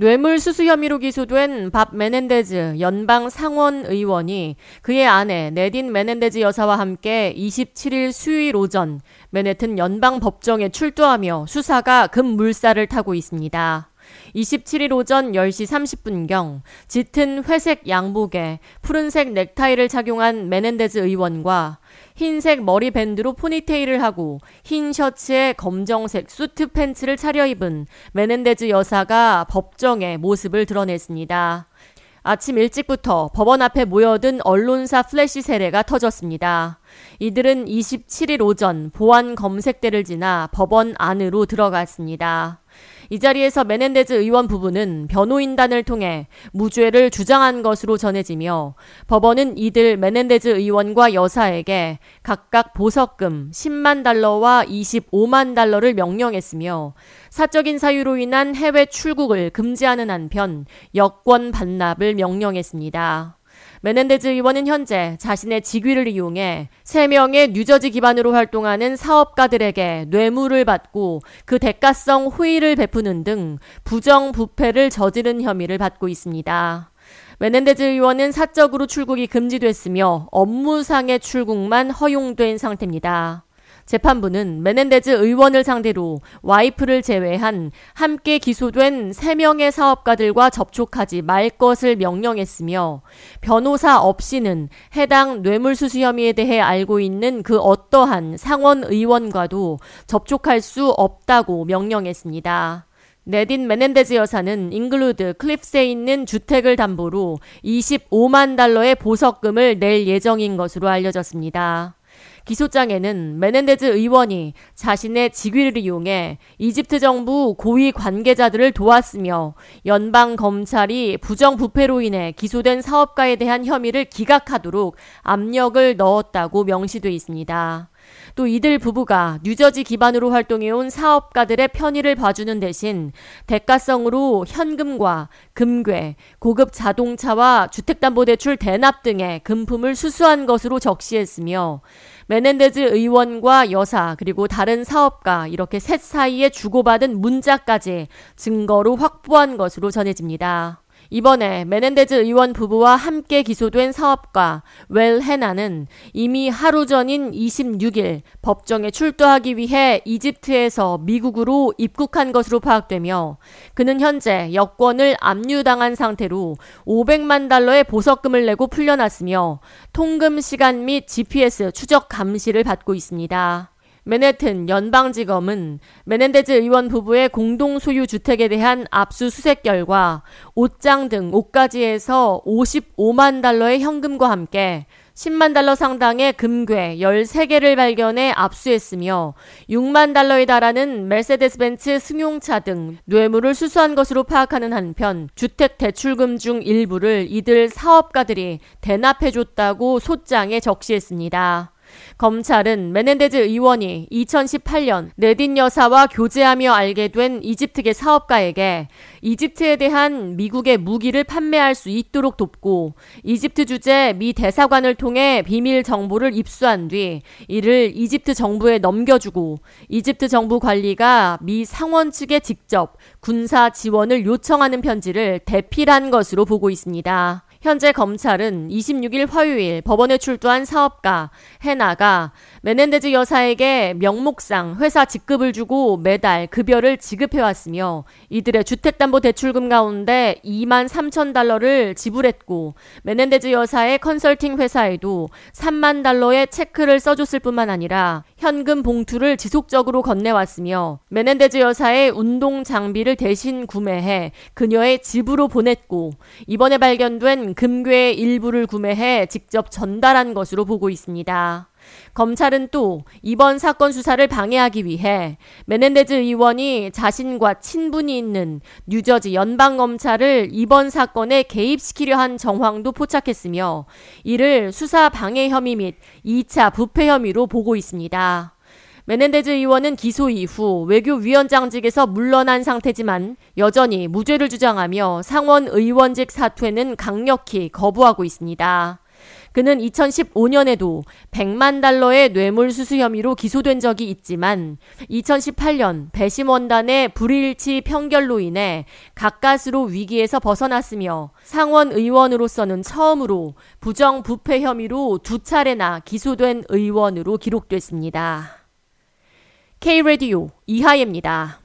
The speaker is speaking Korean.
뇌물수수 혐의로 기소된 밥 메넨데즈 연방 상원 의원이 그의 아내 네딘 메넨데즈 여사와 함께 27일 수요일 오전 맨해튼 연방 법정에 출두하며 수사가 급물살을 타고 있습니다. 27일 오전 10시 30분경 짙은 회색 양복에 푸른색 넥타이를 착용한 메넨데즈 의원과 흰색 머리 밴드로 포니테일을 하고 흰 셔츠에 검정색 수트 팬츠를 차려입은 메넨데즈 여사가 법정에 모습을 드러냈습니다. 아침 일찍부터 법원 앞에 모여든 언론사 플래시 세례가 터졌습니다. 이들은 27일 오전 보안 검색대를 지나 법원 안으로 들어갔습니다. 이 자리에서 메넨데즈 의원 부부는 변호인단을 통해 무죄를 주장한 것으로 전해지며 법원은 이들 메넨데즈 의원과 여사에게 각각 보석금 10만 달러와 25만 달러를 명령했으며 사적인 사유로 인한 해외 출국을 금지하는 한편 여권 반납을 명령했습니다. 메넨데즈 의원은 현재 자신의 직위를 이용해 3명의 뉴저지 기반으로 활동하는 사업가들에게 뇌물을 받고 그 대가성 호의를 베푸는 등 부정부패를 저지른 혐의를 받고 있습니다. 메넨데즈 의원은 사적으로 출국이 금지됐으며 업무상의 출국만 허용된 상태입니다. 재판부는 메넨데즈 의원을 상대로 와이프를 제외한 함께 기소된 3명의 사업가들과 접촉하지 말 것을 명령했으며 변호사 없이는 해당 뇌물수수 혐의에 대해 알고 있는 그 어떠한 상원 의원과도 접촉할 수 없다고 명령했습니다. 네딘 메넨데즈 여사는 잉글우드 클립스에 있는 주택을 담보로 25만 달러의 보석금을 낼 예정인 것으로 알려졌습니다. 기소장에는 메넨데즈 의원이 자신의 직위를 이용해 이집트 정부 고위 관계자들을 도왔으며 연방 검찰이 부정부패로 인해 기소된 사업가에 대한 혐의를 기각하도록 압력을 넣었다고 명시돼 있습니다. 또 이들 부부가 뉴저지 기반으로 활동해온 사업가들의 편의를 봐주는 대신 대가성으로 현금과 금괴, 고급 자동차와 주택담보대출 대납 등의 금품을 수수한 것으로 적시했으며 메넨데즈 의원과 여사 그리고 다른 사업가 이렇게 셋 사이에 주고받은 문자까지 증거로 확보한 것으로 전해집니다. 이번에 메넨데즈 의원 부부와 함께 기소된 사업가 웰 헤나는 이미 하루 전인 26일 법정에 출두하기 위해 이집트에서 미국으로 입국한 것으로 파악되며 그는 현재 여권을 압류당한 상태로 500만 달러의 보석금을 내고 풀려났으며 통금 시간 및 GPS 추적 감시를 받고 있습니다. 맨해튼 연방지검은 메넨데즈 의원 부부의 공동 소유 주택에 대한 압수수색 결과 옷장 등 옷가지에서 55만 달러의 현금과 함께 10만 달러 상당의 금괴 13개를 발견해 압수했으며 6만 달러에 달하는 메르세데스 벤츠 승용차 등 뇌물을 수수한 것으로 파악하는 한편 주택 대출금 중 일부를 이들 사업가들이 대납해줬다고 소장에 적시했습니다. 검찰은 메넨데즈 의원이 2018년 네딘 여사와 교제하며 알게 된 이집트계 사업가에게 이집트에 대한 미국의 무기를 판매할 수 있도록 돕고 이집트 주재 미 대사관을 통해 비밀 정보를 입수한 뒤 이를 이집트 정부에 넘겨주고 이집트 정부 관리가 미 상원 측에 직접 군사 지원을 요청하는 편지를 대필한 것으로 보고 있습니다. 현재 검찰은 26일 화요일 법원에 출두한 사업가 해나가 메넨데즈 여사에게 명목상 회사 직급을 주고 매달 급여를 지급해왔으며 이들의 주택담보대출금 가운데 2만 3천 달러를 지불했고 메넨데즈 여사의 컨설팅 회사에도 3만 달러의 check를 써줬을 뿐만 아니라 현금 봉투를 지속적으로 건네왔으며 메넨데즈 여사의 운동 장비를 대신 구매해 그녀의 집으로 보냈고 이번에 발견된 금괴의 일부를 구매해 직접 전달한 것으로 보고 있습니다. 검찰은 또 이번 사건 수사를 방해하기 위해 메넨데즈 의원이 자신과 친분이 있는 뉴저지 연방검찰을 이번 사건에 개입시키려 한 정황도 포착했으며 이를 수사 방해 혐의 및 2차 부패 혐의로 보고 있습니다. 메넨데즈 의원은 기소 이후 외교위원장직에서 물러난 상태지만 여전히 무죄를 주장하며 상원 의원직 사퇴는 강력히 거부하고 있습니다. 그는 2015년에도 100만 달러의 뇌물 수수 혐의로 기소된 적이 있지만 2018년 배심원단의 불일치 편결로 인해 가까스로 위기에서 벗어났으며 상원 의원으로서는 처음으로 부정부패 혐의로 두 차례나 기소된 의원으로 기록됐습니다. K-Radio 이하예입니다.